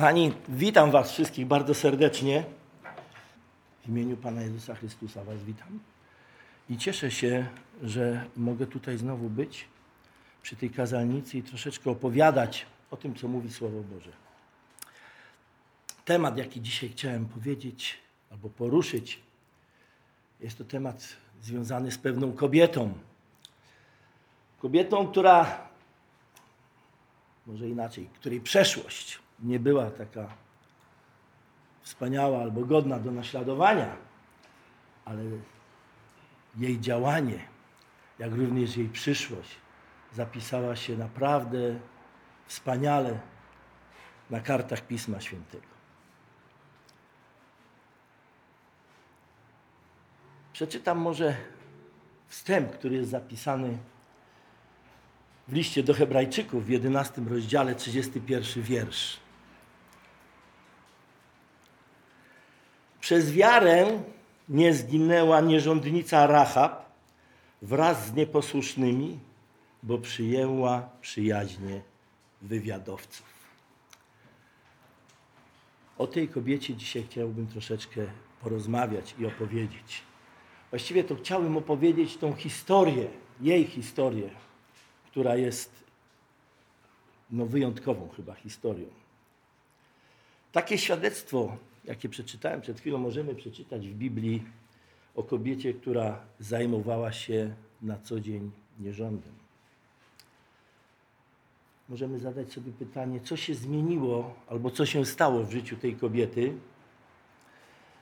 Kochani, witam Was wszystkich bardzo serdecznie. W imieniu Pana Jezusa Chrystusa Was witam. I cieszę się, że mogę tutaj znowu być przy tej kazalnicy i troszeczkę opowiadać o tym, co mówi Słowo Boże. Temat, jaki dzisiaj chciałem powiedzieć albo poruszyć, jest to temat związany z pewną kobietą. Kobietą, która, może inaczej, której przeszłość nie była taka wspaniała albo godna do naśladowania, ale jej działanie, jak również jej przyszłość zapisała się naprawdę wspaniale na kartach Pisma Świętego. Przeczytam może wstęp, który jest zapisany w liście do Hebrajczyków w 11 rozdziale, 31 wiersz. Przez wiarę nie zginęła nierządnica Rahab wraz z nieposłusznymi, bo przyjęła przyjaźnie wywiadowców. O tej kobiecie dzisiaj chciałbym troszeczkę porozmawiać i opowiedzieć. Właściwie to chciałbym opowiedzieć tą historię, jej historię, która jest no, wyjątkową chyba historią. Takie świadectwo, jakie przeczytałem przed chwilą, możemy przeczytać w Biblii o kobiecie, która zajmowała się na co dzień nierządem. Możemy zadać sobie pytanie, co się zmieniło albo co się stało w życiu tej kobiety,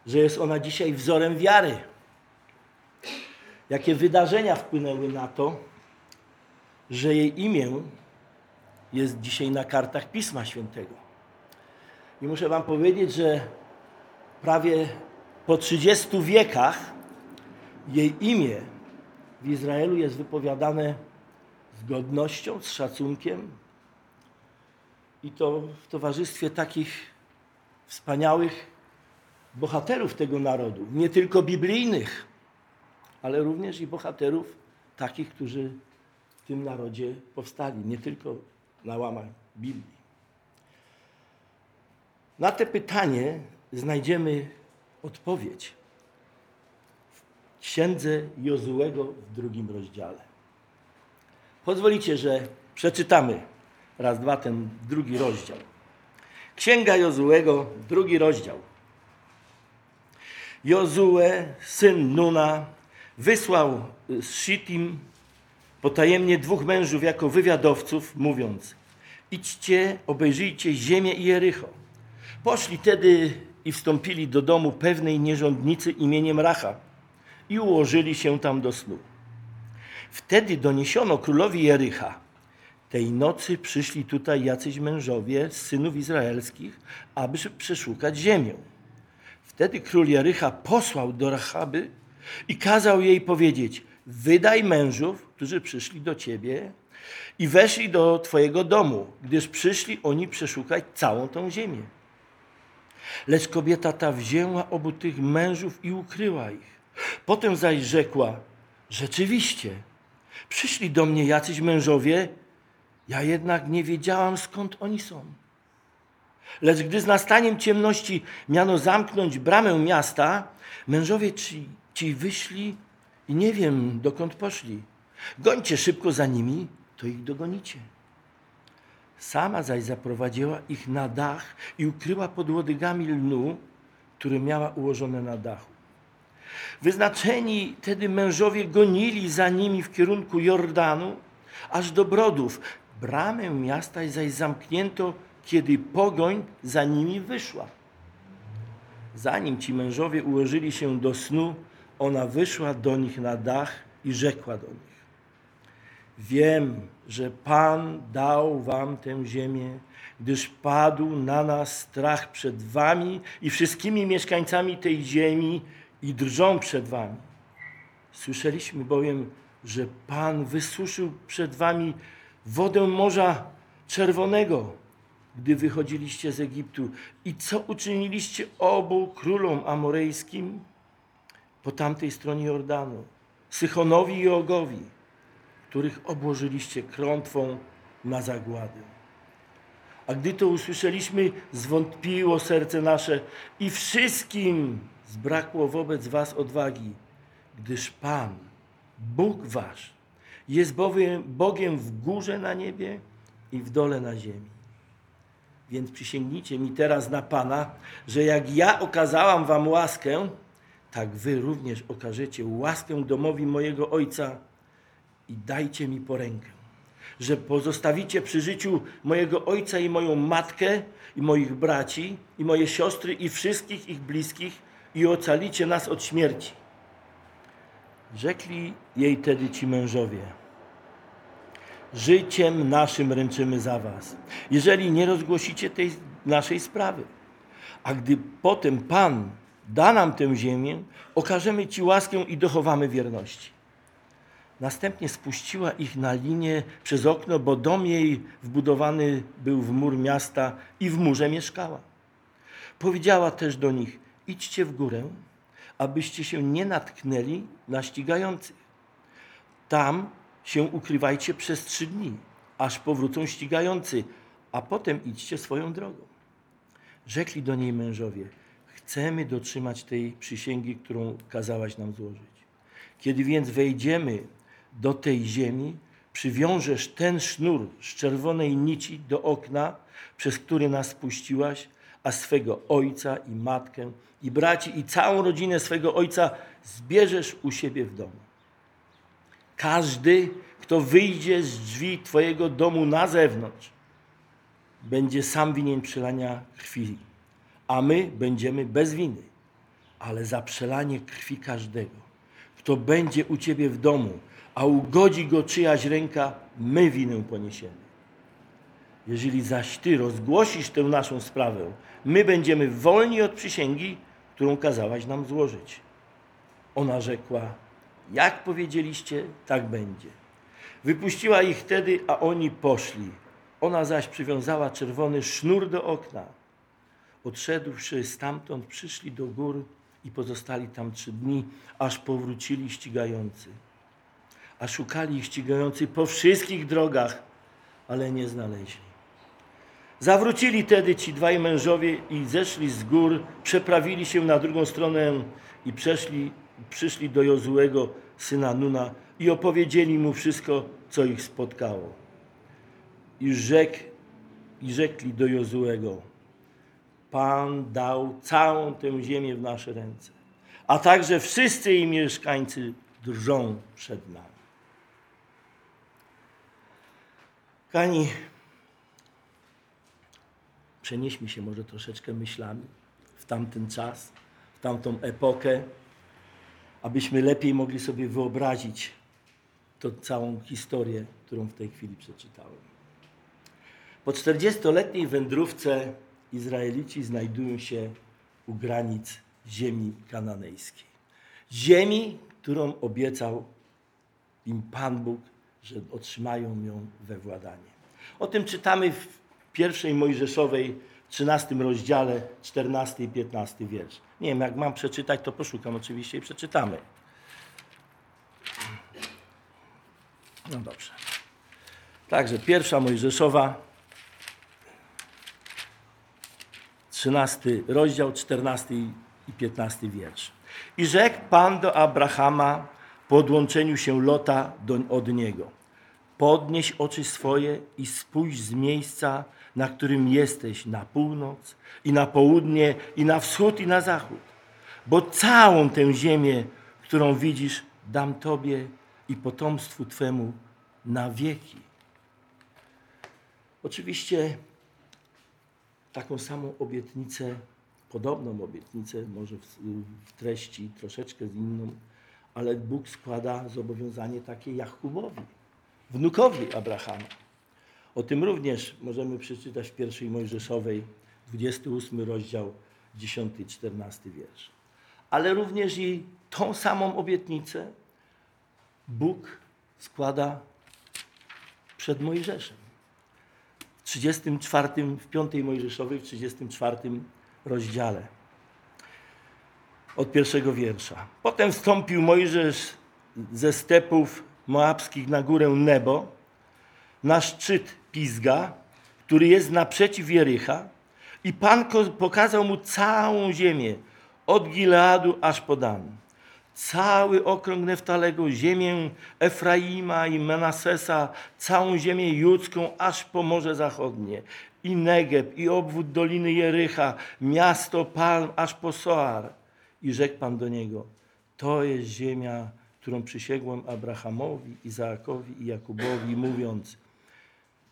że jest ona dzisiaj wzorem wiary. Jakie wydarzenia wpłynęły na to, że jej imię jest dzisiaj na kartach Pisma Świętego. I muszę Wam powiedzieć, że prawie po 30 wiekach jej imię w Izraelu jest wypowiadane z godnością, z szacunkiem. I to w towarzystwie takich wspaniałych bohaterów tego narodu, nie tylko biblijnych, ale również i bohaterów takich, którzy w tym narodzie powstali, nie tylko na łamach Biblii. Na te pytanie znajdziemy odpowiedź w księdze Jozułego w drugim rozdziale. Pozwolicie, że przeczytamy raz, dwa ten drugi rozdział. Księga Jozułego, drugi rozdział. Jozue, syn Nuna, wysłał z Shittim potajemnie dwóch mężów jako wywiadowców, mówiąc: Idźcie, obejrzyjcie ziemię i Jericho. Poszli tedy i wstąpili do domu pewnej nierządnicy imieniem Racha i ułożyli się tam do snu. Wtedy doniesiono królowi Jericha. Tej nocy przyszli tutaj jacyś mężowie z synów izraelskich, aby przeszukać ziemię. Wtedy król Jericha posłał do Rachaby i kazał jej powiedzieć: Wydaj mężów, którzy przyszli do ciebie i weszli do twojego domu, gdyż przyszli oni przeszukać całą tą ziemię. Lecz kobieta ta wzięła obu tych mężów i ukryła ich. Potem zaś rzekła: Rzeczywiście, przyszli do mnie jacyś mężowie, ja jednak nie wiedziałam skąd oni są. Lecz gdy z nastaniem ciemności miano zamknąć bramę miasta, mężowie ci, ci wyszli i nie wiem dokąd poszli. Gońcie szybko za nimi, to ich dogonicie. Sama zaś zaprowadziła ich na dach i ukryła pod łodygami lnu, które miała ułożone na dachu. Wyznaczeni tedy mężowie gonili za nimi w kierunku Jordanu, aż do Brodów. Bramę miasta zaś zamknięto, kiedy pogoń za nimi wyszła. Zanim ci mężowie ułożyli się do snu, ona wyszła do nich na dach i rzekła do nich: Wiem, że Pan dał wam tę ziemię, gdyż padł na nas strach przed wami i wszystkimi mieszkańcami tej ziemi i drżą przed wami. Słyszeliśmy bowiem, że Pan wysuszył przed wami wodę Morza Czerwonego, gdy wychodziliście z Egiptu. I co uczyniliście obu królom amorejskim po tamtej stronie Jordanu, Sychonowi i Ogowi, których obłożyliście klątwą na zagładę. A gdy to usłyszeliśmy, zwątpiło serce nasze i wszystkim zbrakło wobec was odwagi, gdyż Pan, Bóg wasz, jest bowiem Bogiem w górze na niebie i w dole na ziemi. Więc przysięgnijcie mi teraz na Pana, że jak ja okazałam wam łaskę, tak wy również okażecie łaskę domowi mojego Ojca i dajcie mi po rękę, że pozostawicie przy życiu mojego Ojca i moją matkę i moich braci i moje siostry i wszystkich ich bliskich i ocalicie nas od śmierci. Rzekli jej tedy ci mężowie – Życiem naszym ręczymy za was, jeżeli nie rozgłosicie tej naszej sprawy. A gdy potem Pan da nam tę ziemię, okażemy Ci łaskę i dochowamy wierności. Następnie spuściła ich na linię przez okno, bo dom jej wbudowany był w mur miasta i w murze mieszkała. Powiedziała też do nich: Idźcie w górę, abyście się nie natknęli na ścigających. Tam się ukrywajcie przez trzy dni, aż powrócą ścigający, a potem idźcie swoją drogą. Rzekli do niej mężowie: Chcemy dotrzymać tej przysięgi, którą kazałaś nam złożyć. Kiedy więc wejdziemy do tej ziemi, przywiążesz ten sznur z czerwonej nici do okna, przez który nas spuściłaś, a swego ojca i matkę, i braci, i całą rodzinę swego ojca zbierzesz u siebie w domu. Każdy, kto wyjdzie z drzwi Twojego domu na zewnątrz, będzie sam winien przelania krwi, a my będziemy bez winy. Ale za przelanie krwi każdego, kto będzie u Ciebie w domu, a ugodzi go czyjaś ręka, my winę poniesiemy. Jeżeli zaś Ty rozgłosisz tę naszą sprawę, my będziemy wolni od przysięgi, którą kazałaś nam złożyć. Ona rzekła, jak powiedzieliście, tak będzie. Wypuściła ich wtedy, a oni poszli. Ona zaś przywiązała czerwony sznur do okna. Odszedłszy stamtąd, przyszli do gór i pozostali tam trzy dni, aż powrócili ścigający. A szukali ich ścigający po wszystkich drogach, ale nie znaleźli. Zawrócili tedy ci dwaj mężowie i zeszli z gór, przeprawili się na drugą stronę i przeszli przyszli do Jozułego, syna Nuna i opowiedzieli mu wszystko, co ich spotkało. I, i rzekli do Jozułego, Pan dał całą tę ziemię w nasze ręce, a także wszyscy jej mieszkańcy drżą przed nami. Kani, przenieśmy się może troszeczkę myślami w tamten czas, w tamtą epokę, abyśmy lepiej mogli sobie wyobrazić tą całą historię, którą w tej chwili przeczytałem. Po 40-letniej wędrówce Izraelici znajdują się u granic ziemi kananejskiej. Ziemi, którą obiecał im Pan Bóg, że otrzymają ją we władanie. O tym czytamy w pierwszej Mojżeszowej 13 rozdziale, 14 i 15 wiersz. Nie wiem, jak mam przeczytać, to poszukam oczywiście i przeczytamy. No dobrze. Także pierwsza Mojżeszowa, 13 rozdział, 14 i 15 wiersz. I rzekł Pan do Abrahama po odłączeniu się Lota do, od niego. Podnieś oczy swoje i spójrz z miejsca, na którym jesteś na północ i na południe i na wschód i na zachód. Bo całą tę ziemię, którą widzisz, dam Tobie i potomstwu Twemu na wieki. Oczywiście taką samą obietnicę, podobną obietnicę, może w, treści troszeczkę z inną, ale Bóg składa zobowiązanie takie Jakubowi, wnukowi Abrahama. O tym również możemy przeczytać w pierwszej Mojżeszowej, 28 rozdział, 10 i 14 wiersz. Ale również i tą samą obietnicę Bóg składa przed Mojżeszem. W 34, w 5 Mojżeszowej, w 34 rozdziale. Od pierwszego wiersza. Potem wstąpił Mojżesz ze stepów moabskich na górę Nebo, na szczyt Pizga, który jest naprzeciw Jericha i Pan pokazał mu całą ziemię, od Gileadu aż po Dan. Cały okrąg Neftalego, ziemię Efraima i Menasesa, całą ziemię judzką aż po Morze Zachodnie i Negeb i obwód Doliny Jericha, miasto Palm aż po Soar. I rzekł Pan do niego, to jest ziemia, którą przysięgłem Abrahamowi, Izaakowi i Jakubowi, mówiąc,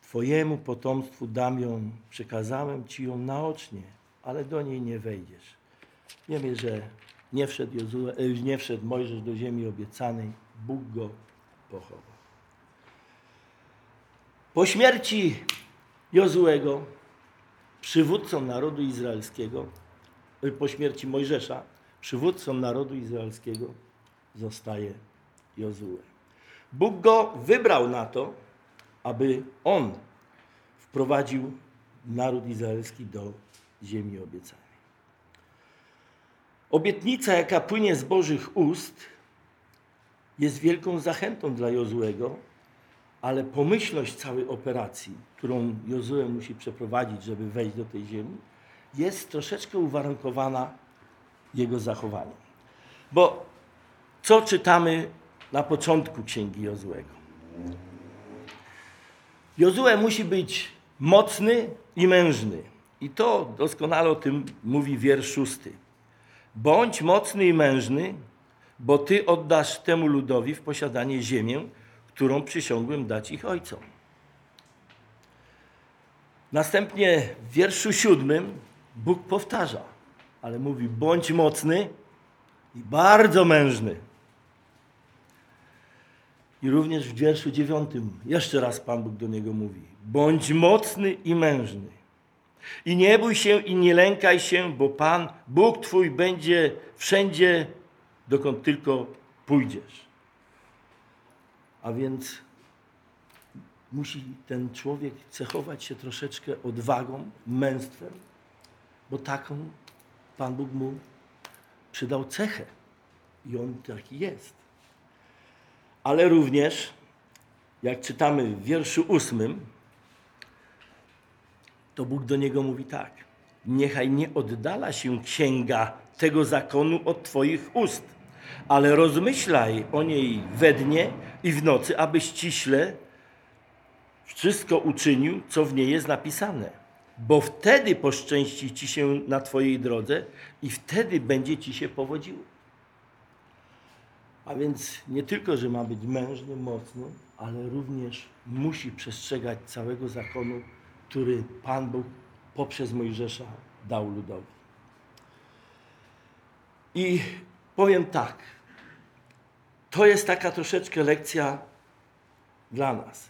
Twojemu potomstwu dam ją, przekazałem Ci ją naocznie, ale do niej nie wejdziesz. Wiemy, że nie wszedł, Jozue, e, nie wszedł Mojżesz do ziemi obiecanej, Bóg go pochował. Po śmierci Jozuego, przywódcą narodu izraelskiego, e, po śmierci Mojżesza, przywódcą narodu izraelskiego zostaje Jozue. Bóg go wybrał na to, aby on wprowadził naród izraelski do ziemi obiecanej. Obietnica, jaka płynie z Bożych ust, jest wielką zachętą dla Jozuego, ale pomyślność całej operacji, którą Jozue musi przeprowadzić, żeby wejść do tej ziemi, jest troszeczkę uwarunkowana jego zachowaniem. Bo co czytamy na początku księgi Jozuego? Jozue musi być mocny i mężny. I to doskonale o tym mówi wiersz szósty. Bądź mocny i mężny, bo ty oddasz temu ludowi w posiadanie ziemię, którą przysiągłem dać ich ojcom. Następnie w wierszu siódmym Bóg powtarza, ale mówi: bądź mocny i bardzo mężny. I również w wierszu dziewiątym jeszcze raz Pan Bóg do niego mówi: bądź mocny i mężny. I nie bój się i nie lękaj się, bo Pan, Bóg Twój będzie wszędzie, dokąd tylko pójdziesz. A więc musi ten człowiek cechować się troszeczkę odwagą, męstwem, bo taką Pan Bóg mu przydał cechę. I on taki jest. Ale również, jak czytamy w wierszu ósmym, to Bóg do niego mówi tak. Niechaj nie oddala się księga tego zakonu od Twoich ust, ale rozmyślaj o niej we dnie i w nocy, abyś ściśle wszystko uczynił, co w niej jest napisane. Bo wtedy poszczęści Ci się na Twojej drodze i wtedy będzie Ci się powodziło. A więc nie tylko, że ma być mężny, mocny, ale również musi przestrzegać całego zakonu, który Pan Bóg poprzez Mojżesza dał ludowi. I powiem tak, to jest taka troszeczkę lekcja dla nas.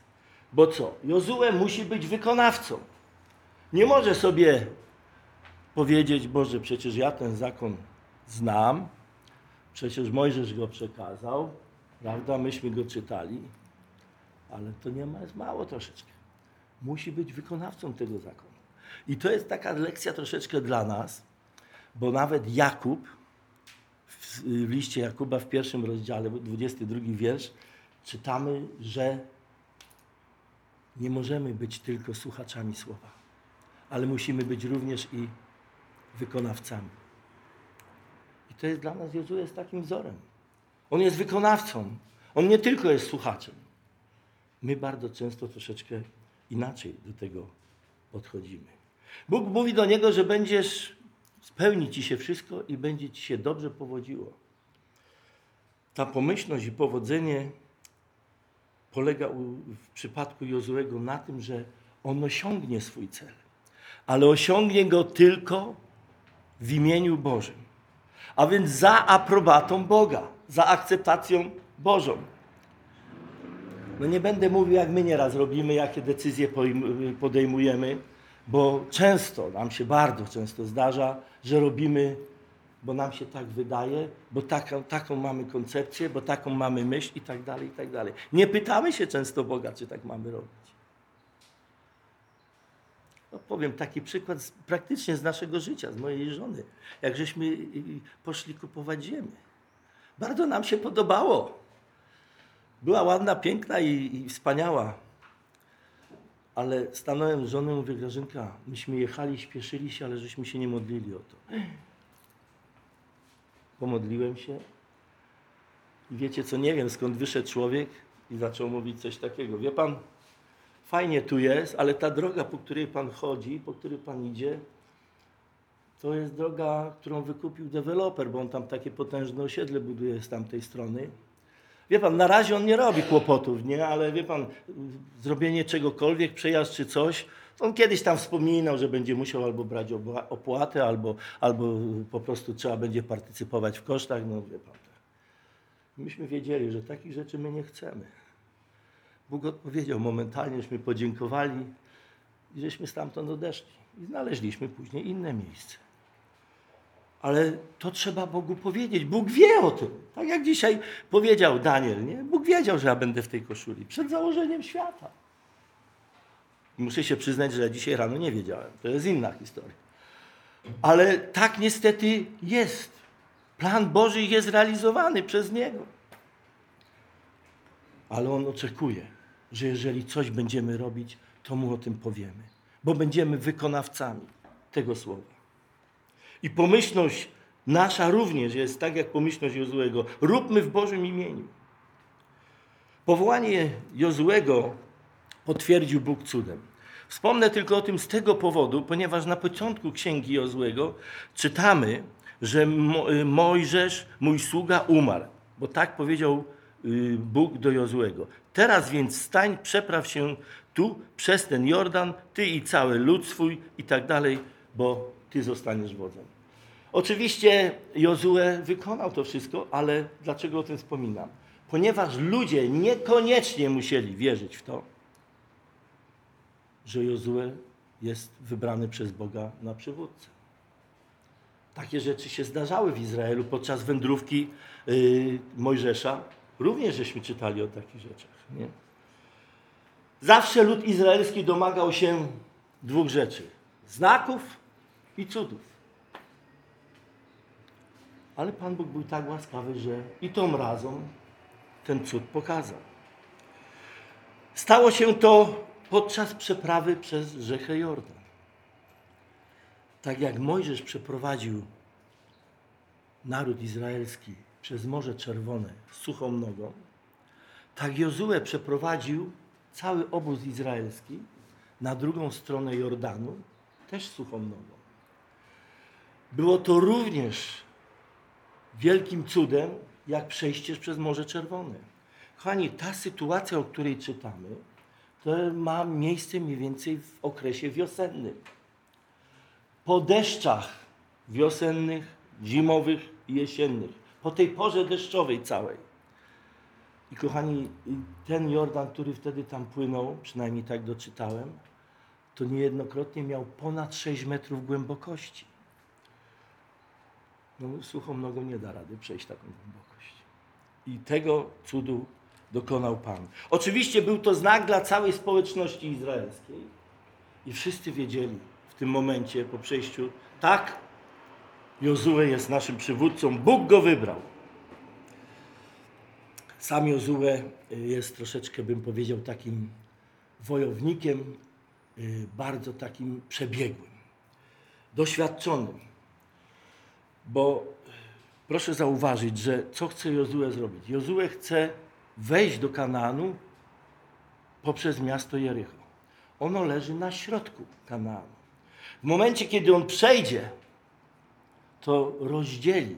Bo co? Jozue musi być wykonawcą. Nie może sobie powiedzieć, Boże, przecież ja ten zakon znam, przecież Mojżesz go przekazał, prawda, myśmy go czytali, ale to nie ma, jest mało troszeczkę. Musi być wykonawcą tego zakonu. I to jest taka lekcja troszeczkę dla nas, bo nawet Jakub, w w liście Jakuba w pierwszym rozdziale, 22 wiersz, czytamy, że nie możemy być tylko słuchaczami słowa, ale musimy być również i wykonawcami. To jest dla nas, Jozue jest takim wzorem. On jest wykonawcą. On nie tylko jest słuchaczem. My bardzo często troszeczkę inaczej do tego podchodzimy. Bóg mówi do niego, że będziesz, spełni ci się wszystko i będzie ci się dobrze powodziło. Ta pomyślność i powodzenie polega w przypadku Jozuego na tym, że on osiągnie swój cel, ale osiągnie go tylko w imieniu Bożym. A więc za aprobatą Boga, za akceptacją Bożą. No nie będę mówił, jak my nieraz robimy, jakie decyzje podejmujemy, bo często, nam się bardzo często zdarza, że robimy, bo nam się tak wydaje, bo taką, taką mamy koncepcję, bo taką mamy myśl i tak dalej, i tak dalej. Nie pytamy się często Boga, czy tak mamy robić. No powiem taki przykład z, praktycznie z naszego życia, z mojej żony. Jak żeśmy y, y, poszli kupować ziemię. Bardzo nam się podobało. Była ładna, piękna i, i wspaniała. Ale stanąłem z żoną i mówię, Grażynka, myśmy jechali, śpieszyli się, ale żeśmy się nie modlili o to. Pomodliłem się i wiecie co, nie wiem skąd wyszedł człowiek i zaczął mówić coś takiego. Wie pan, fajnie tu jest, ale ta droga, po której pan chodzi, po której pan idzie, to jest droga, którą wykupił deweloper, bo on tam takie potężne osiedle buduje z tamtej strony. Wie pan, na razie on nie robi kłopotów, nie? Ale wie pan, zrobienie czegokolwiek, przejazd czy coś, on kiedyś tam wspominał, że będzie musiał albo brać opłatę, albo, albo po prostu trzeba będzie partycypować w kosztach, no wie pan. Myśmy wiedzieli, że takich rzeczy my nie chcemy. Bóg odpowiedział momentalnie, żeśmy podziękowali i żeśmy stamtąd odeszli. I znaleźliśmy później inne miejsce. Ale to trzeba Bogu powiedzieć. Bóg wie o tym. Tak jak dzisiaj powiedział Daniel, nie? Bóg wiedział, że ja będę w tej koszuli przed założeniem świata. Muszę się przyznać, że dzisiaj rano nie wiedziałem. To jest inna historia. Ale tak niestety jest. Plan Boży jest realizowany przez Niego. Ale On oczekuje, że jeżeli coś będziemy robić, to Mu o tym powiemy. Bo będziemy wykonawcami tego słowa. I pomyślność nasza również jest tak jak pomyślność Jozłego. Róbmy w Bożym imieniu. Powołanie Jozłego potwierdził Bóg cudem. Wspomnę tylko o tym z tego powodu, ponieważ na początku księgi Jozłego czytamy, że Mo- Mojżesz, mój sługa, umarł. Bo tak powiedział Bóg do Jozłego. Teraz więc stań, przepraw się tu przez ten Jordan, ty i cały lud swój i tak dalej, bo ty zostaniesz wodzem. Oczywiście Jozue wykonał to wszystko, ale dlaczego o tym wspominam? Ponieważ ludzie niekoniecznie musieli wierzyć w to, że Jozue jest wybrany przez Boga na przywódcę. Takie rzeczy się zdarzały w Izraelu podczas wędrówki yy, Mojżesza. Również żeśmy czytali o takich rzeczach. Nie? Zawsze lud izraelski domagał się dwóch rzeczy: znaków i cudów. Ale Pan Bóg był tak łaskawy, że i tą razą ten cud pokazał. Stało się to podczas przeprawy przez rzekę Jordan. Tak jak Mojżesz przeprowadził naród izraelski przez Morze Czerwone suchą nogą, tak Jozue przeprowadził cały obóz izraelski na drugą stronę Jordanu, też suchą nogą. Było to również wielkim cudem, jak przejście przez Morze Czerwone. Kochani, ta sytuacja, o której czytamy, to ma miejsce mniej więcej w okresie wiosennym. Po deszczach wiosennych, zimowych i jesiennych. Po tej porze deszczowej całej. I kochani, ten Jordan, który wtedy tam płynął, przynajmniej tak doczytałem, to niejednokrotnie miał ponad 6 metrów głębokości. No, suchą nogą nie da rady przejść taką głębokość. I tego cudu dokonał Pan. Oczywiście był to znak dla całej społeczności izraelskiej i wszyscy wiedzieli w tym momencie po przejściu, tak, Jozue jest naszym przywódcą, Bóg go wybrał. Sam Jozue jest troszeczkę, bym powiedział, takim wojownikiem, y, bardzo takim przebiegłym, doświadczonym. Bo proszę zauważyć, że co chce Jozue zrobić? Jozue chce wejść do Kanaanu poprzez miasto Jericho. Ono leży na środku Kanaanu. W momencie, kiedy on przejdzie, to rozdzieli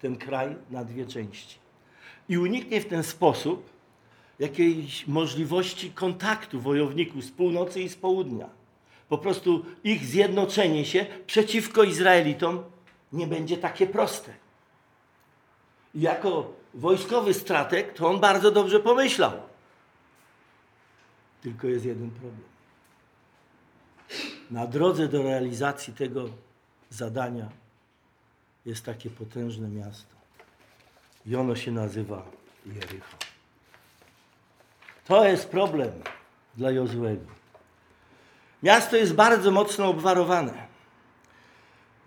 ten kraj na dwie części. I uniknie w ten sposób jakiejś możliwości kontaktu wojowników z północy i z południa. Po prostu ich zjednoczenie się przeciwko Izraelitom nie będzie takie proste. I jako wojskowy strateg to on bardzo dobrze pomyślał. Tylko jest jeden problem. Na drodze do realizacji tego zadania jest takie potężne miasto. I ono się nazywa Jericho. To jest problem dla Jozłego. Miasto jest bardzo mocno obwarowane.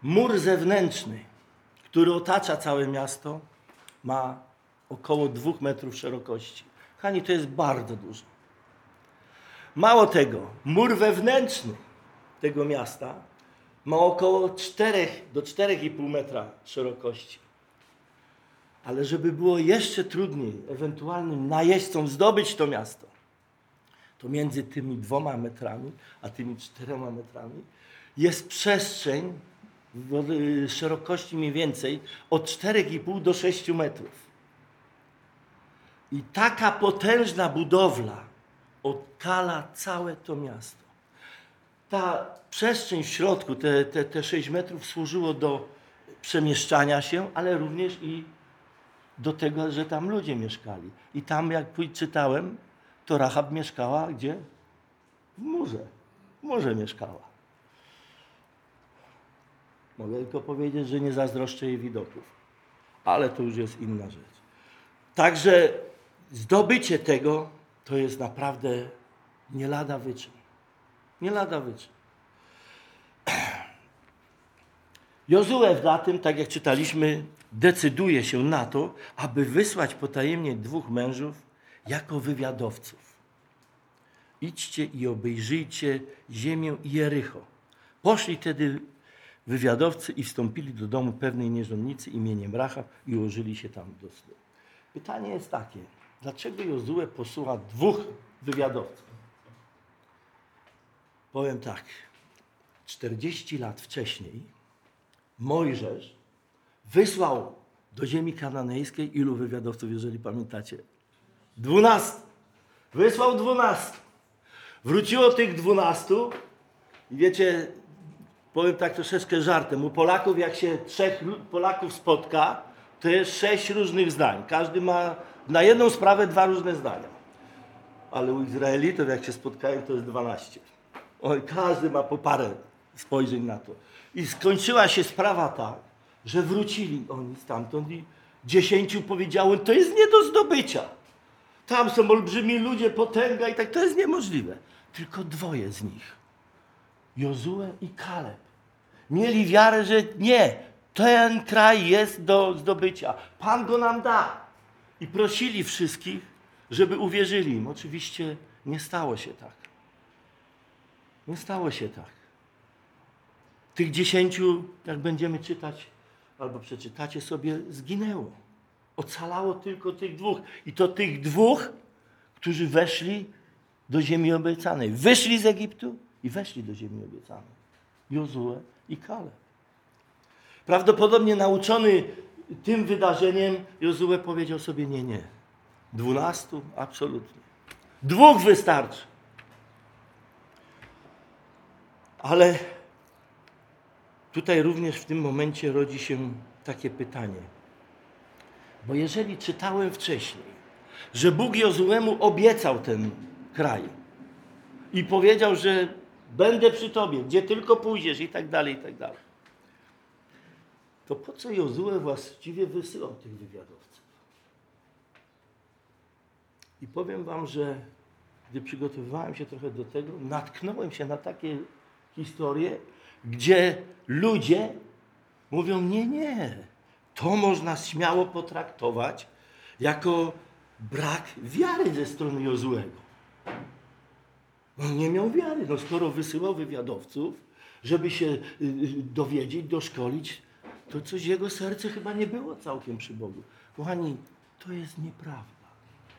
Mur zewnętrzny, który otacza całe miasto, ma około dwóch metrów szerokości. Kochani, to jest bardzo dużo. Mało tego, mur wewnętrzny tego miasta ma około 4 do 4,5 metra szerokości. Ale żeby było jeszcze trudniej ewentualnym najeźdźcom zdobyć to miasto, to między tymi dwoma metrami a tymi czterema metrami jest przestrzeń w szerokości mniej więcej od 4,5 do 6 metrów. I taka potężna budowla odkala całe to miasto. Ta przestrzeń w środku, te, te, te 6 metrów służyło do przemieszczania się, ale również i do tego, że tam ludzie mieszkali. I tam, jak czytałem, to Rahab mieszkała gdzie? W murze. W murze mieszkała. Mogę tylko powiedzieć, że nie zazdroszczę jej widoków. Ale to już jest inna rzecz. Także zdobycie tego to jest naprawdę nie lada wyczyn. Nie lada wyczyn. Jozue tym, tak jak czytaliśmy, decyduje się na to, aby wysłać potajemnie dwóch mężów jako wywiadowców. Idźcie i obejrzyjcie ziemię Jericho. Poszli wtedy wywiadowcy i wstąpili do domu pewnej nierządnicy imieniem Rachab i ułożyli się tam do snu. Pytanie jest takie, dlaczego Jozue posłucha dwóch wywiadowców? Powiem tak, 40 lat wcześniej Mojżesz wysłał do ziemi kananejskiej ilu wywiadowców, jeżeli pamiętacie? Dwunastu. Wysłał dwunastu. Wróciło tych dwunastu i wiecie, powiem tak troszeczkę żartem, u Polaków jak się trzech Polaków spotka, to jest sześć różnych zdań. Każdy ma na jedną sprawę dwa różne zdania. Ale u Izraelitów jak się spotkają, to jest dwanaście. Oj, każdy ma po parę spojrzeń na to. I skończyła się sprawa tak, że wrócili oni stamtąd i dziesięciu powiedziałem, to jest nie do zdobycia. Tam są olbrzymi ludzie, potęga i tak, to jest niemożliwe. Tylko dwoje z nich, Jozue i Kaleb, mieli wiarę, że nie, ten kraj jest do zdobycia. Pan go nam da. I prosili wszystkich, żeby uwierzyli im. Oczywiście nie stało się tak. Nie stało się tak. Tych dziesięciu, jak będziemy czytać, albo przeczytacie sobie, zginęło. Ocalało tylko tych dwóch. I to tych dwóch, którzy weszli do ziemi obiecanej. Wyszli z Egiptu i weszli do ziemi obiecanej. Jozue i Kale. Prawdopodobnie nauczony tym wydarzeniem, Jozue powiedział sobie nie, nie. Dwunastu? Absolutnie. Dwóch wystarczy. Ale tutaj również w tym momencie rodzi się takie pytanie. Bo jeżeli czytałem wcześniej, że Bóg Jozuemu obiecał ten kraj i powiedział, że będę przy tobie, gdzie tylko pójdziesz i tak dalej, i tak dalej, to po co Jozue właściwie wysyłał tych wywiadowców? I powiem wam, że gdy przygotowywałem się trochę do tego, natknąłem się na takie historie, gdzie ludzie mówią, nie, nie, to można śmiało potraktować jako brak wiary ze strony Jozuego. On nie miał wiary. No skoro wysyłał wywiadowców, żeby się y, y, dowiedzieć, doszkolić, to coś jego serce chyba nie było całkiem przy Bogu. Kochani, to jest nieprawda.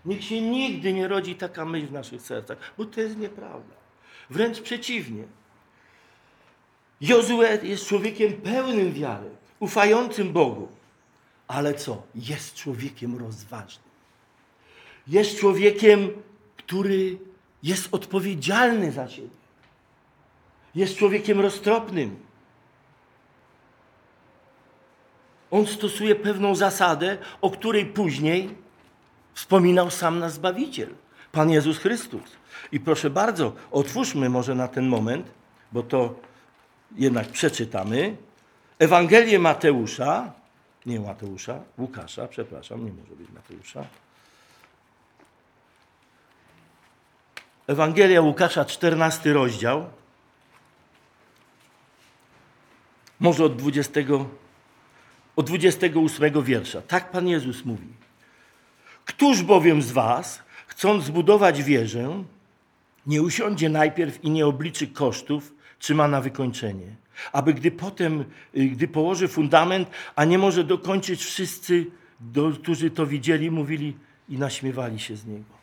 Niech się nigdy nie rodzi taka myśl w naszych sercach, bo to jest nieprawda. Wręcz przeciwnie. Jozue jest człowiekiem pełnym wiary, ufającym Bogu. Ale co? Jest człowiekiem rozważnym. Jest człowiekiem, który jest odpowiedzialny za siebie. Jest człowiekiem roztropnym. On stosuje pewną zasadę, o której później wspominał sam nasz Zbawiciel, Pan Jezus Chrystus. I proszę bardzo, otwórzmy może na ten moment, bo to jednak przeczytamy. Ewangelię Mateusza, nie Mateusza, Łukasza, przepraszam, nie może być Mateusza. Ewangelia Łukasza, 14 rozdział. Może od 20, od 28 wiersza. Tak Pan Jezus mówi. Któż bowiem z was, chcąc zbudować wieżę, nie usiądzie najpierw i nie obliczy kosztów, czy ma na wykończenie. Aby gdy potem, y, gdy położy fundament, a nie może dokończyć, wszyscy, którzy to widzieli, mówili i naśmiewali się z niego.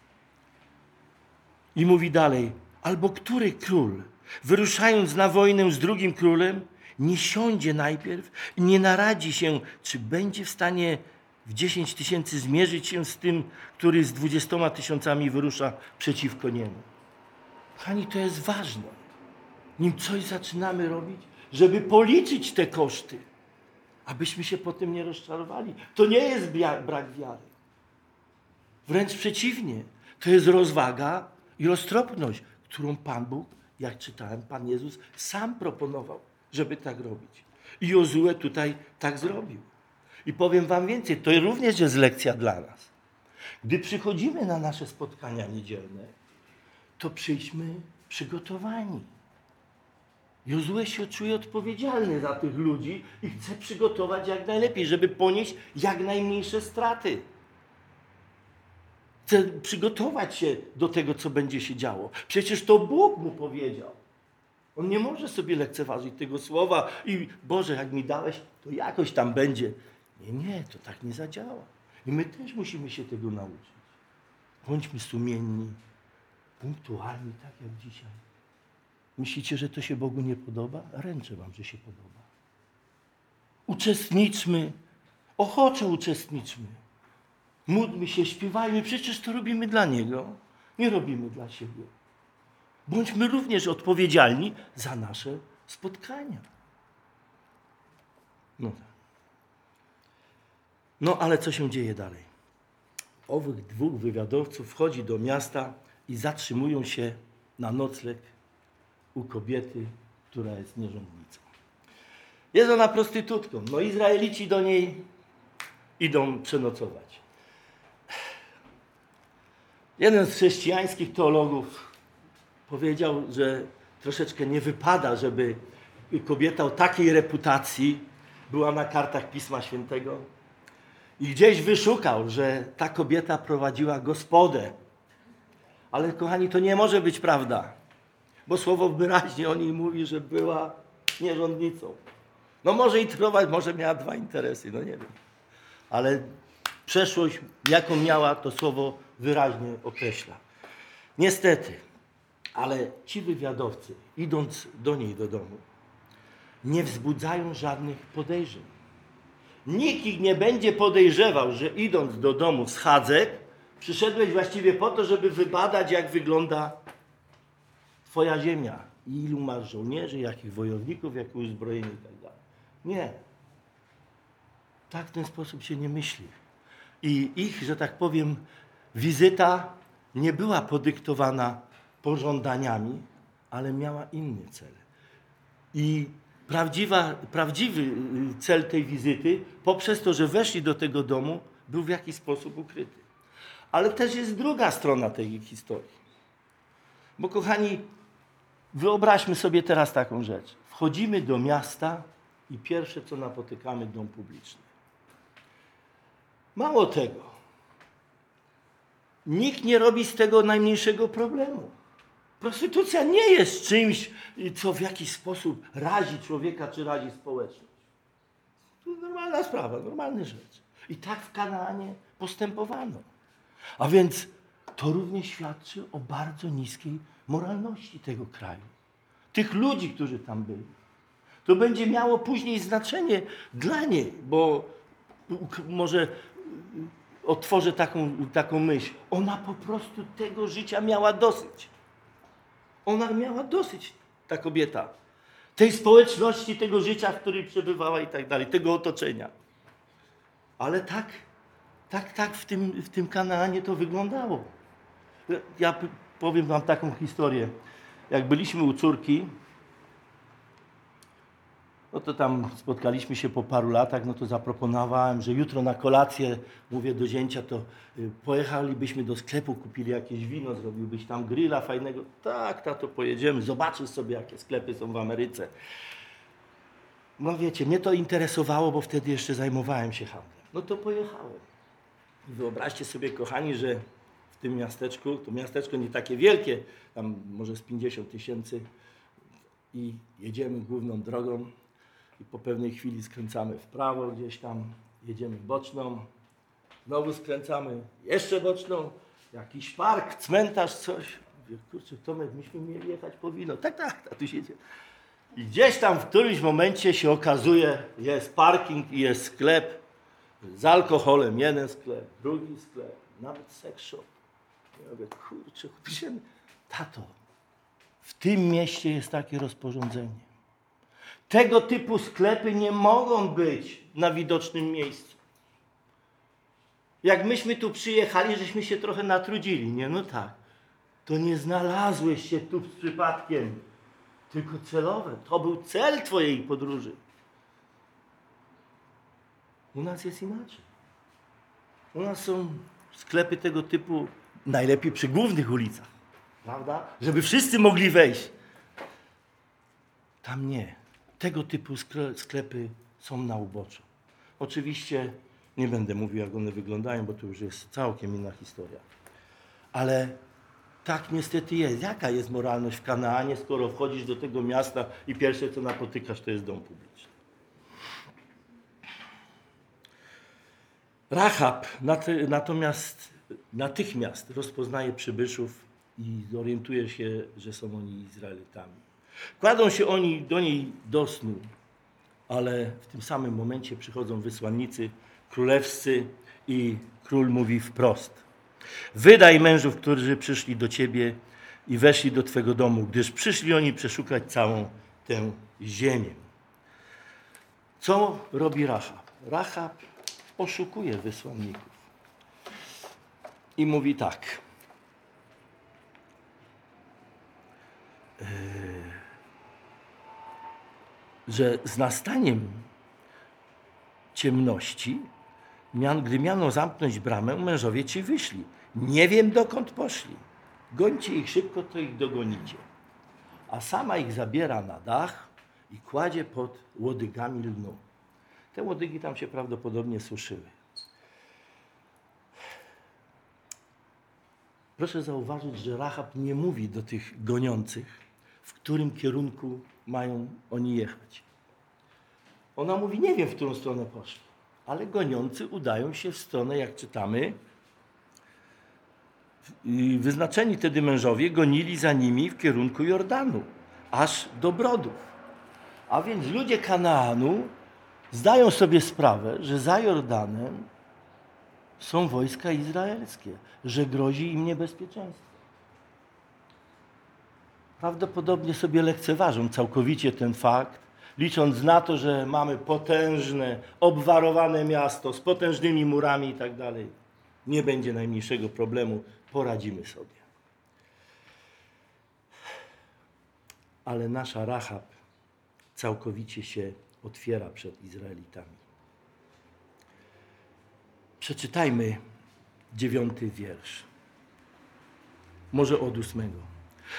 I mówi dalej, albo który król, wyruszając na wojnę z drugim królem, nie siądzie najpierw nie naradzi się, czy będzie w stanie w 10 tysięcy zmierzyć się z tym, który z 20 tysiącami wyrusza przeciwko niemu. Kochani, to jest ważne. Nim coś zaczynamy robić, żeby policzyć te koszty, abyśmy się po tym nie rozczarowali. To nie jest brak wiary. Wręcz przeciwnie, to jest rozwaga i roztropność, którą Pan Bóg, jak czytałem, Pan Jezus sam proponował, żeby tak robić. I Jozue tutaj tak zrobił. I powiem Wam więcej, to również jest lekcja dla nas. Gdy przychodzimy na nasze spotkania niedzielne, to przyjdźmy przygotowani. Jozue się czuje odpowiedzialny za tych ludzi i chce przygotować jak najlepiej, żeby ponieść jak najmniejsze straty. Chce przygotować się do tego, co będzie się działo. Przecież to Bóg mu powiedział. On nie może sobie lekceważyć tego słowa i Boże, jak mi dałeś, to jakoś tam będzie. Nie, nie, to tak nie zadziała. I my też musimy się tego nauczyć. Bądźmy sumienni, punktualni, tak jak dzisiaj. Myślicie, że to się Bogu nie podoba? Ręczę wam, że się podoba. Uczestniczmy, ochoczo uczestniczmy. Módlmy się, śpiewajmy, przecież to robimy dla Niego. Nie robimy dla siebie. Bądźmy również odpowiedzialni za nasze spotkania. No tak. No ale co się dzieje dalej? Owych dwóch wywiadowców wchodzi do miasta i zatrzymują się na nocleg u kobiety, która jest nierządnicą. Jest ona prostytutką. No Izraelici do niej idą przenocować. Jeden z chrześcijańskich teologów powiedział, że troszeczkę nie wypada, żeby kobieta o takiej reputacji była na kartach Pisma Świętego. I gdzieś wyszukał, że ta kobieta prowadziła gospodę. Ale kochani, to nie może być prawda, bo słowo wyraźnie o niej mówi, że była nierządnicą. No może i trwać, może miała dwa interesy, no nie wiem. Ale przeszłość, jaką miała, to słowo wyraźnie określa. Niestety, ale ci wywiadowcy, idąc do niej do domu, nie wzbudzają żadnych podejrzeń. Nikt ich nie będzie podejrzewał, że idąc do domu z Chadzek, przyszedłeś właściwie po to, żeby wybadać, jak wygląda Twoja ziemia. Ilu masz żołnierzy, jakich wojowników, jakie uzbrojenie i tak dalej. Nie. Tak w ten sposób się nie myśli. I ich, że tak powiem, wizyta nie była podyktowana pożądaniami, ale miała inny cel. I prawdziwa, prawdziwy y, cel tej wizyty, poprzez to, że weszli do tego domu, był w jakiś sposób ukryty. Ale też jest druga strona tej historii. Bo kochani, wyobraźmy sobie teraz taką rzecz. Wchodzimy do miasta i pierwsze, co napotykamy, dom publiczny. Mało tego, nikt nie robi z tego najmniejszego problemu. Prostytucja nie jest czymś, co w jakiś sposób razi człowieka czy razi społeczność. To normalna sprawa, normalna rzecz. I tak w Kanaanie postępowano. A więc to również świadczy o bardzo niskiej moralności tego kraju. Tych ludzi, którzy tam byli. To będzie miało później znaczenie dla niej, bo może otworzę taką, taką myśl. Ona po prostu tego życia miała dosyć. Ona miała dosyć, ta kobieta. Tej społeczności, tego życia, w której przebywała i tak dalej, tego otoczenia. Ale tak, tak, tak w tym, w tym Kanaanie to wyglądało. Ja powiem wam taką historię. Jak byliśmy u córki, no to tam spotkaliśmy się po paru latach, no to zaproponowałem, że jutro na kolację, mówię do zięcia, to y, pojechalibyśmy do sklepu, kupili jakieś wino, zrobiłbyś tam grilla fajnego. Tak, tato, pojedziemy, zobaczysz sobie, jakie sklepy są w Ameryce. No wiecie, mnie to interesowało, bo wtedy jeszcze zajmowałem się handlem. No to pojechałem. Wyobraźcie sobie, kochani, że w tym miasteczku. To miasteczko nie takie wielkie, tam może z 50 tysięcy i jedziemy główną drogą i po pewnej chwili skręcamy w prawo gdzieś tam, jedziemy boczną, znowu skręcamy, jeszcze boczną, jakiś park, cmentarz, coś. Mówię, kurczę, Tomek, myśmy mieli jechać po wino. Tak, tak, a tu się dzieje. I gdzieś tam w którymś momencie się okazuje, jest parking i jest sklep z alkoholem, jeden sklep, drugi sklep, nawet sex shop. Ja mówię, kurczę, kurczę, tato, w tym mieście jest takie rozporządzenie. Tego typu sklepy nie mogą być na widocznym miejscu. Jak myśmy tu przyjechali, żeśmy się trochę natrudzili, nie? No tak. To nie znalazłeś się tu z przypadkiem, tylko celowe. To był cel twojej podróży. U nas jest inaczej. U nas są sklepy tego typu najlepiej przy głównych ulicach, prawda? Żeby wszyscy mogli wejść. Tam nie. Tego typu skle- sklepy są na uboczu. Oczywiście nie będę mówił, jak one wyglądają, bo to już jest całkiem inna historia. Ale tak niestety jest. Jaka jest moralność w Kanaanie, skoro wchodzisz do tego miasta i pierwsze, co napotykasz, to jest dom publiczny? Rahab nat- natomiast natychmiast rozpoznaje przybyszów i zorientuje się, że są oni Izraelitami. Kładą się oni do niej do snu, ale w tym samym momencie przychodzą wysłannicy królewscy i król mówi wprost: Wydaj mężów, którzy przyszli do ciebie i weszli do twego domu, gdyż przyszli oni przeszukać całą tę ziemię. Co robi Rahab? Rahab oszukuje wysłanników i mówi tak. Yy, że z nastaniem ciemności, gdy miano zamknąć bramę, mężowie ci wyszli. Nie wiem dokąd poszli. Gońcie ich szybko, to ich dogonicie. A sama ich zabiera na dach i kładzie pod łodygami lnu. Te łodygi tam się prawdopodobnie suszyły. Proszę zauważyć, że Rahab nie mówi do tych goniących, w którym kierunku mają oni jechać. Ona mówi, nie wiem, w którą stronę poszli, ale goniący udają się w stronę, jak czytamy. Wyznaczeni wtedy mężowie gonili za nimi w kierunku Jordanu, aż do Brodów. A więc ludzie Kanaanu zdają sobie sprawę, że za Jordanem są wojska izraelskie, że grozi im niebezpieczeństwo. Prawdopodobnie sobie lekceważą całkowicie ten fakt, licząc na to, że mamy potężne, obwarowane miasto z potężnymi murami i tak dalej. Nie będzie najmniejszego problemu, poradzimy sobie. Ale nasza Rahab całkowicie się otwiera przed Izraelitami. Przeczytajmy dziewiąty wiersz. Może od ósmego.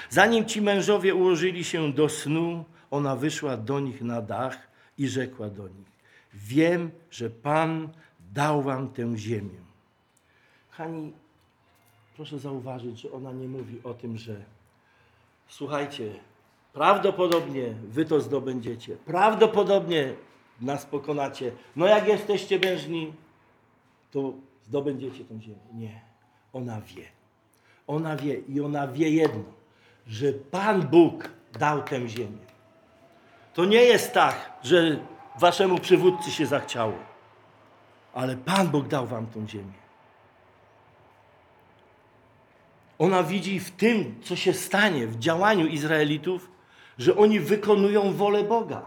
Zanim ci mężowie ułożyli się do snu, ona wyszła do nich na dach i rzekła do nich: Wiem, że Pan dał wam tę ziemię. Hani, proszę zauważyć, że ona nie mówi o tym, że słuchajcie, prawdopodobnie wy to zdobędziecie, prawdopodobnie nas pokonacie. No jak jesteście mężni, to zdobędziecie tę ziemię. Nie. Ona wie. Ona wie i ona wie jedno, że Pan Bóg dał tę ziemię. To nie jest tak, że waszemu przywódcy się zachciało, ale Pan Bóg dał wam tę ziemię. Ona widzi w tym, co się stanie w działaniu Izraelitów, że oni wykonują wolę Boga.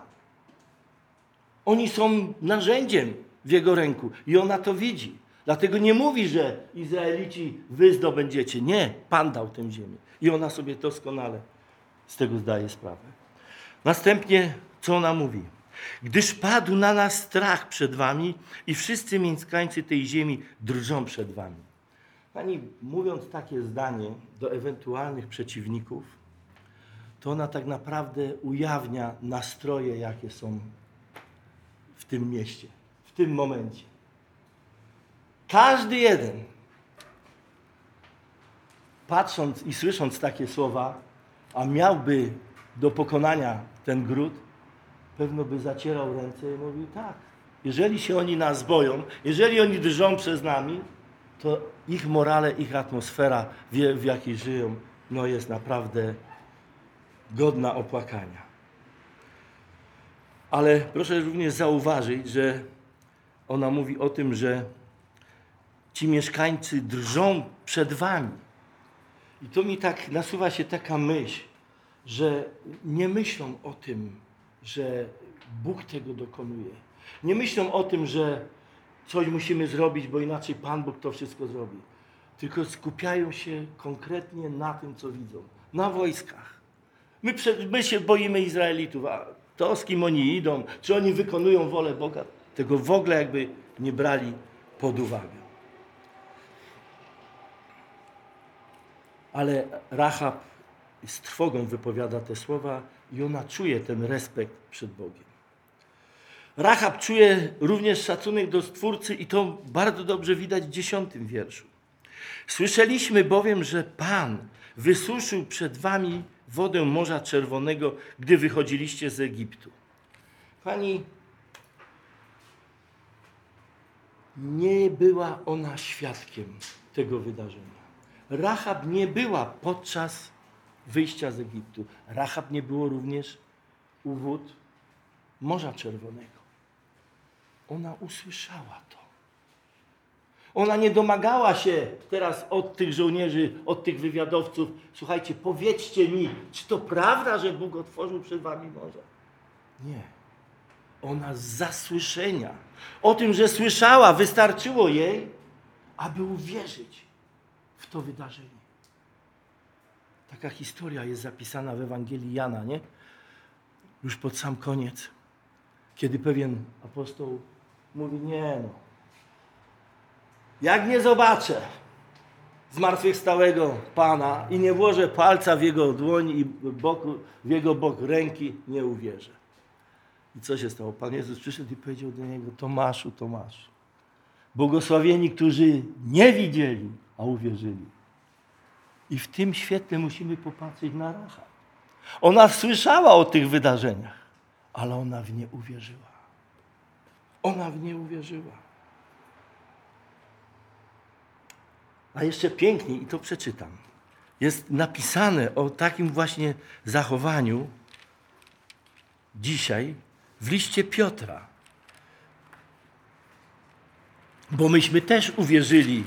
Oni są narzędziem w Jego ręku i ona to widzi. Dlatego nie mówi, że Izraelici wy zdobędziecie. Nie, Pan dał tę ziemię. I ona sobie doskonale z tego zdaje sprawę. Następnie, co ona mówi? Gdyż padł na nas strach przed wami i wszyscy mieszkańcy tej ziemi drżą przed wami. Pani, mówiąc takie zdanie do ewentualnych przeciwników, to ona tak naprawdę ujawnia nastroje, jakie są w tym mieście, w tym momencie. Każdy jeden patrząc i słysząc takie słowa, a miałby do pokonania ten gród, pewno by zacierał ręce i mówił tak. Jeżeli się oni nas boją, jeżeli oni drżą przez nami, to ich morale, ich atmosfera, w, jakiej żyją, no jest naprawdę godna opłakania. Ale proszę również zauważyć, że ona mówi o tym, że ci mieszkańcy drżą przed wami. I to mi tak nasuwa się taka myśl, że nie myślą o tym, że Bóg tego dokonuje. Nie myślą o tym, że coś musimy zrobić, bo inaczej Pan Bóg to wszystko zrobi. Tylko skupiają się konkretnie na tym, co widzą. Na wojskach. My, przed, my się boimy Izraelitów, a to z kim oni idą, czy oni wykonują wolę Boga, tego w ogóle jakby nie brali pod uwagę. Ale Rahab z trwogą wypowiada te słowa i ona czuje ten respekt przed Bogiem. Rahab czuje również szacunek do Stwórcy i to bardzo dobrze widać w dziesiątym wierszu. Słyszeliśmy bowiem, że Pan wysuszył przed wami wodę Morza Czerwonego, gdy wychodziliście z Egiptu. Pani, nie była ona świadkiem tego wydarzenia. Rahab nie była podczas wyjścia z Egiptu. Rahab nie było również u wód Morza Czerwonego. Ona usłyszała to. Ona nie domagała się teraz od tych żołnierzy, od tych wywiadowców, słuchajcie, powiedzcie mi, czy to prawda, że Bóg otworzył przed wami morze? Nie. Ona z zasłyszenia, o tym, że słyszała, wystarczyło jej, aby uwierzyć w to wydarzenie. Taka historia jest zapisana w Ewangelii Jana, nie? Już pod sam koniec, kiedy pewien apostoł mówi, nie no, jak nie zobaczę zmartwychwstałego Pana i nie włożę palca w jego dłoń i boku, w jego bok ręki, nie uwierzę. I co się stało? Pan Jezus przyszedł i powiedział do niego, Tomaszu, Tomaszu, błogosławieni, którzy nie widzieli, a uwierzyli. I w tym świetle musimy popatrzeć na Racha. Ona słyszała o tych wydarzeniach, ale ona w nie uwierzyła. Ona w nie uwierzyła. A jeszcze piękniej, i to przeczytam, jest napisane o takim właśnie zachowaniu dzisiaj w liście Piotra. Bo myśmy też uwierzyli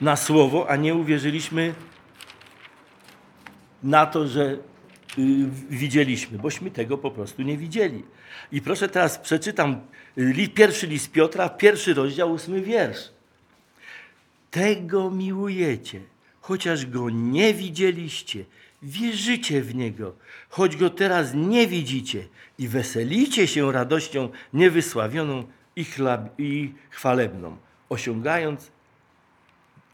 na słowo, a nie uwierzyliśmy na to, że y, widzieliśmy, bośmy tego po prostu nie widzieli. I proszę teraz przeczytam y, pierwszy list Piotra, pierwszy rozdział, ósmy wiersz. Tego miłujecie, chociaż go nie widzieliście, wierzycie w niego, choć go teraz nie widzicie i weselicie się radością niewysławioną i, i chwalebną, osiągając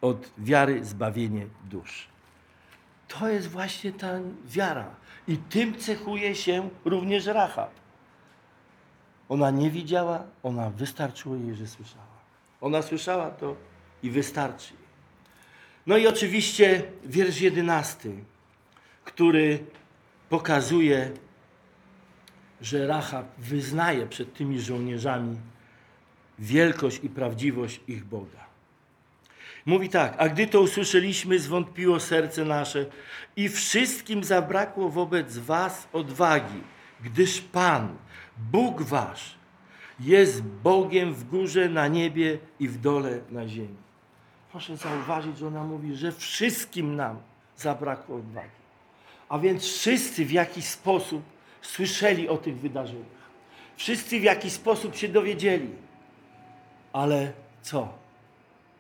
od wiary zbawienie dusz. To jest właśnie ta wiara. I tym cechuje się również Rahab. Ona nie widziała, ona wystarczyło jej, że słyszała. Ona słyszała to i wystarczy. No i oczywiście wiersz jedenasty, który pokazuje, że Rahab wyznaje przed tymi żołnierzami wielkość i prawdziwość ich Boga. Mówi tak, a gdy to usłyszeliśmy, zwątpiło serce nasze i wszystkim zabrakło wobec was odwagi, gdyż Pan, Bóg wasz, jest Bogiem w górze, na niebie i w dole na ziemi. Proszę zauważyć, że ona mówi, że wszystkim nam zabrakło odwagi. A więc wszyscy w jakiś sposób słyszeli o tych wydarzeniach. Wszyscy w jakiś sposób się dowiedzieli. Ale co?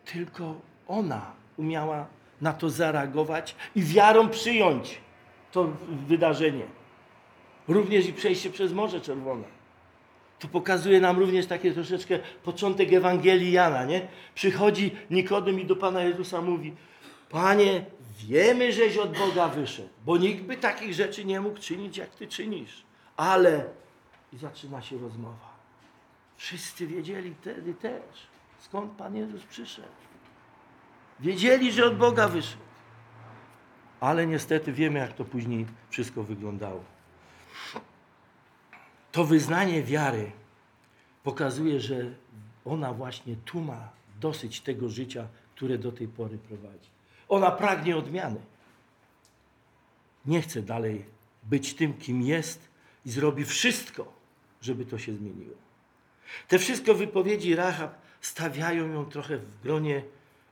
Tylko ona umiała na to zareagować i wiarą przyjąć to wydarzenie. Również i przejście przez Morze Czerwone. To pokazuje nam również takie troszeczkę początek Ewangelii Jana, nie? Przychodzi Nikodem i do Pana Jezusa mówi, Panie, wiemy, żeś od Boga wyszedł, bo nikt by takich rzeczy nie mógł czynić, jak Ty czynisz. Ale... I zaczyna się rozmowa. Wszyscy wiedzieli wtedy też, skąd Pan Jezus przyszedł. Wiedzieli, że od Boga wyszedł. Ale niestety wiemy, jak to później wszystko wyglądało. To wyznanie wiary pokazuje, że ona właśnie tu ma dosyć tego życia, które do tej pory prowadzi. Ona pragnie odmiany. Nie chce dalej być tym, kim jest i zrobi wszystko, żeby to się zmieniło. Te wszystkie wypowiedzi Rahab stawiają ją trochę w gronie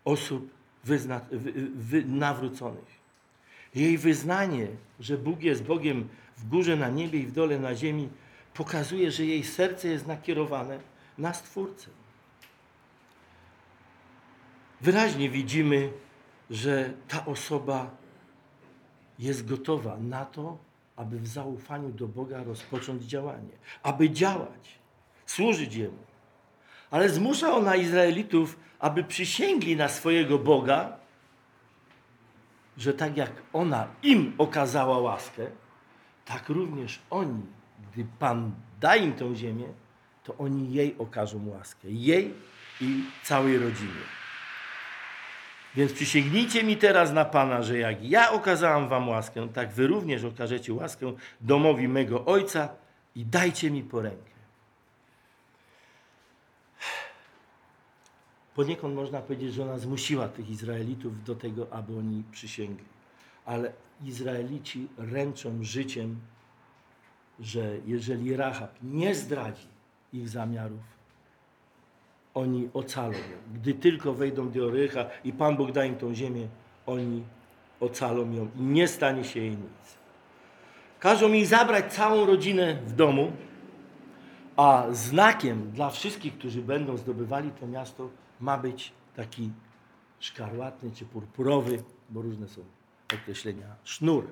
osób wyzna, wy, wy, nawróconych. Jej wyznanie, że Bóg jest Bogiem w górze na niebie i w dole na ziemi, pokazuje, że jej serce jest nakierowane na Stwórcę. Wyraźnie widzimy, że ta osoba jest gotowa na to, aby w zaufaniu do Boga rozpocząć działanie, aby działać, służyć Jemu. Ale zmusza ona Izraelitów, aby przysięgli na swojego Boga, że tak jak ona im okazała łaskę, tak również oni, gdy Pan da im tę ziemię, to oni jej okażą łaskę. Jej i całej rodzinie. Więc przysięgnijcie mi teraz na Pana, że jak ja okazałam wam łaskę, tak wy również okażecie łaskę domowi mego Ojca i dajcie mi po rękę. Poniekąd można powiedzieć, że ona zmusiła tych Izraelitów do tego, aby oni przysięgli. Ale Izraelici ręczą życiem, że jeżeli Rahab nie zdradzi ich zamiarów, oni ocalą ją. Gdy tylko wejdą do Orycha i Pan Bóg da im tą ziemię, oni ocalą ją i nie stanie się jej nic. Każą mi zabrać całą rodzinę w domu, a znakiem dla wszystkich, którzy będą zdobywali to miasto, ma być taki szkarłatny czy purpurowy, bo różne są określenia, sznur.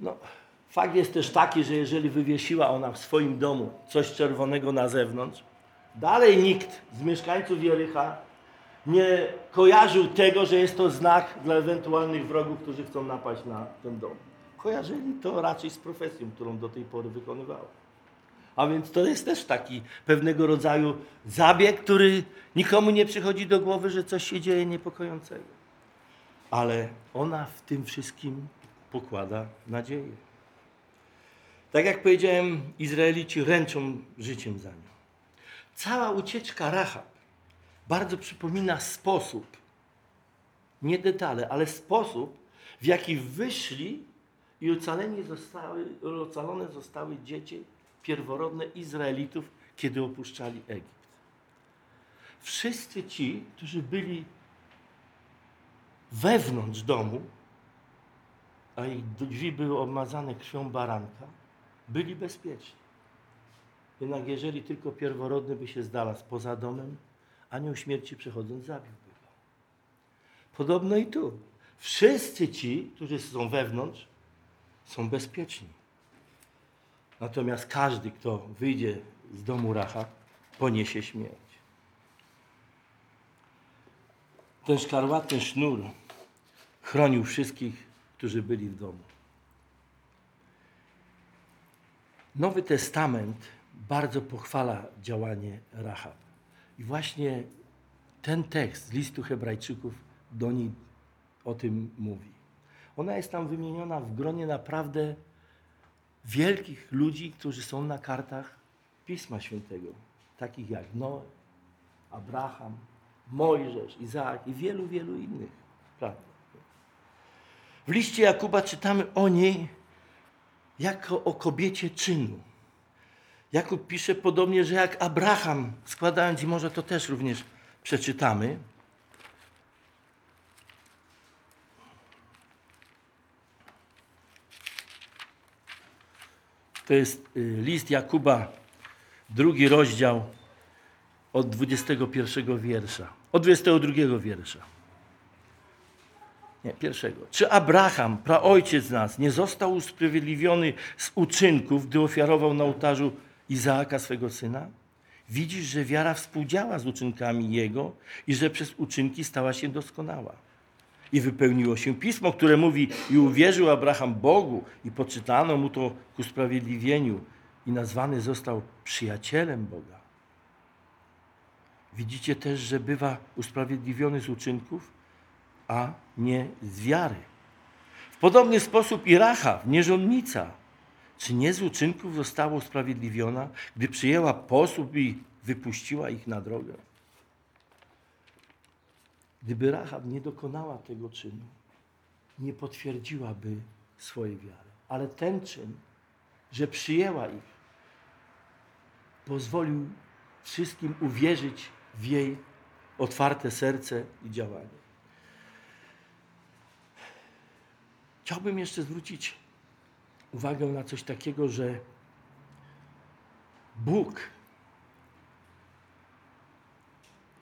No, fakt jest też taki, że jeżeli wywiesiła ona w swoim domu coś czerwonego na zewnątrz, dalej nikt z mieszkańców Jericha nie kojarzył tego, że jest to znak dla ewentualnych wrogów, którzy chcą napaść na ten dom. Kojarzyli to raczej z profesją, którą do tej pory wykonywała. A więc to jest też taki pewnego rodzaju zabieg, który nikomu nie przychodzi do głowy, że coś się dzieje niepokojącego. Ale ona w tym wszystkim pokłada nadzieję. Tak jak powiedziałem, Izraelici ręczą życiem za nią. Cała ucieczka Rahab bardzo przypomina sposób, nie detale, ale sposób, w jaki wyszli i ocaleni zostały, ocalone zostały dzieci pierworodne Izraelitów, kiedy opuszczali Egipt. Wszyscy ci, którzy byli wewnątrz domu, a ich drzwi były obmazane krwią baranka, byli bezpieczni. Jednak jeżeli tylko pierworodny by się znalazł poza domem, anioł śmierci przechodząc zabiłby go. Podobno i tu. Wszyscy ci, którzy są wewnątrz, są bezpieczni. Natomiast każdy, kto wyjdzie z domu Racha, poniesie śmierć. Ten szkarłatny sznur chronił wszystkich, którzy byli w domu. Nowy Testament bardzo pochwala działanie Rahab. I właśnie ten tekst z listu Hebrajczyków do niej o tym mówi. Ona jest tam wymieniona w gronie naprawdę wielkich ludzi, którzy są na kartach Pisma Świętego, takich jak Noe, Abraham, Mojżesz, Izaak i wielu, wielu innych. Prawda? W liście Jakuba czytamy o niej jako o kobiecie czynu. Jakub pisze podobnie, że jak Abraham, składając, i może to też również przeczytamy, To jest y, list Jakuba, drugi rozdział od 21 wiersza. Od 22 wiersza. Nie, pierwszego. Czy Abraham, praojciec nas, nie został usprawiedliwiony z uczynków, gdy ofiarował na ołtarzu Izaaka swego syna? Widzisz, że wiara współdziała z uczynkami jego i że przez uczynki stała się doskonała. I wypełniło się pismo, które mówi: I uwierzył Abraham Bogu, i poczytano mu to ku sprawiedliwieniu, i nazwany został przyjacielem Boga. Widzicie też, że bywa usprawiedliwiony z uczynków? A nie z wiary. W podobny sposób i Rachaw, nierządnica, czy nie z uczynków została usprawiedliwiona, gdy przyjęła posłup i wypuściła ich na drogę? Gdyby Rahab nie dokonała tego czynu, nie potwierdziłaby swojej wiary. Ale ten czyn, że przyjęła ich, pozwolił wszystkim uwierzyć w jej otwarte serce i działanie. Chciałbym jeszcze zwrócić uwagę na coś takiego, że Bóg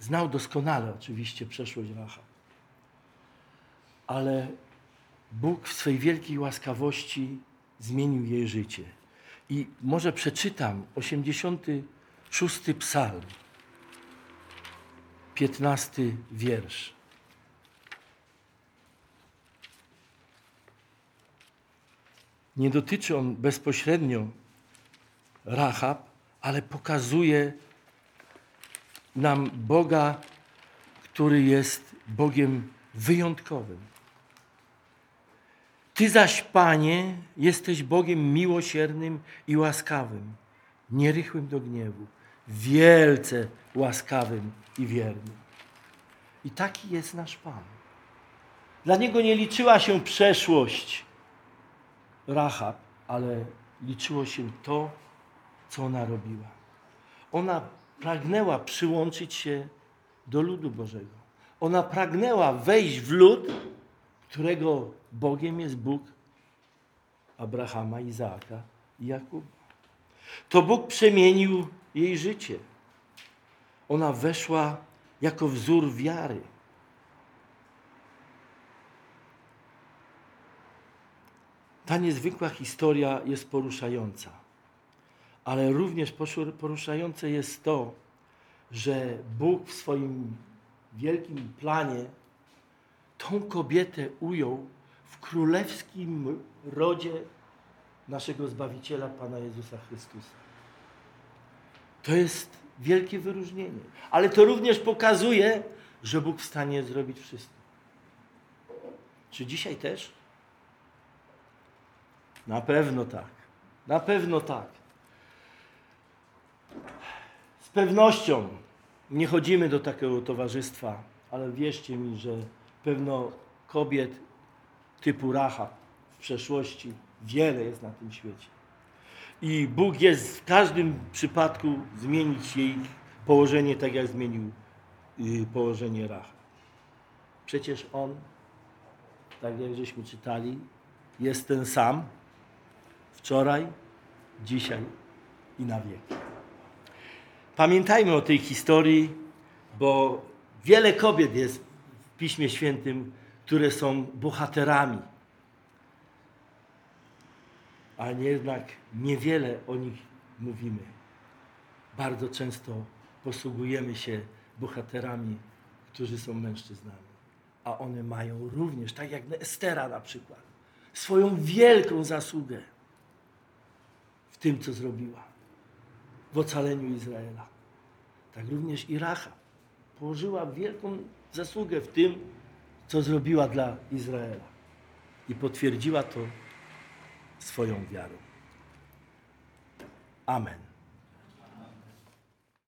znał doskonale oczywiście przeszłość Rahab, ale Bóg w swej wielkiej łaskawości zmienił jej życie. I może przeczytam 86 psalm, 15 wiersz. Nie dotyczy on bezpośrednio Rahab, ale pokazuje nam Boga, który jest Bogiem wyjątkowym. Ty zaś, Panie, jesteś Bogiem miłosiernym i łaskawym, nierychłym do gniewu, wielce łaskawym i wiernym. I taki jest nasz Pan. Dla Niego nie liczyła się przeszłość Rahab, ale liczyło się to, co ona robiła. Ona pragnęła przyłączyć się do ludu Bożego. Ona pragnęła wejść w lud, którego Bogiem jest Bóg Abrahama, Izaaka i Jakuba. To Bóg przemienił jej życie. Ona weszła jako wzór wiary. Ta niezwykła historia jest poruszająca, ale również poruszające jest to, że Bóg w swoim wielkim planie tą kobietę ujął w królewskim rodzie naszego Zbawiciela Pana Jezusa Chrystusa. To jest wielkie wyróżnienie, ale to również pokazuje, że Bóg w stanie zrobić wszystko. Czy dzisiaj też? Na pewno tak. Na pewno tak. Z pewnością nie chodzimy do takiego towarzystwa, ale wierzcie mi, że pewno kobiet typu Racha w przeszłości wiele jest na tym świecie. I Bóg jest w każdym przypadku zmienić jej położenie, tak jak zmienił y, położenie Racha. Przecież On, tak jak żeśmy czytali, jest ten sam wczoraj, dzisiaj i na wieki. Pamiętajmy o tej historii, bo wiele kobiet jest w Piśmie Świętym, które są bohaterami. A jednak niewiele o nich mówimy. Bardzo często posługujemy się bohaterami, którzy są mężczyznami. A one mają również, tak jak Estera na przykład, swoją wielką zasługę w tym, co zrobiła w ocaleniu Izraela. Tak również i Racha położyła wielką zasługę w tym, co zrobiła dla Izraela. I potwierdziła to swoją wiarą. Amen.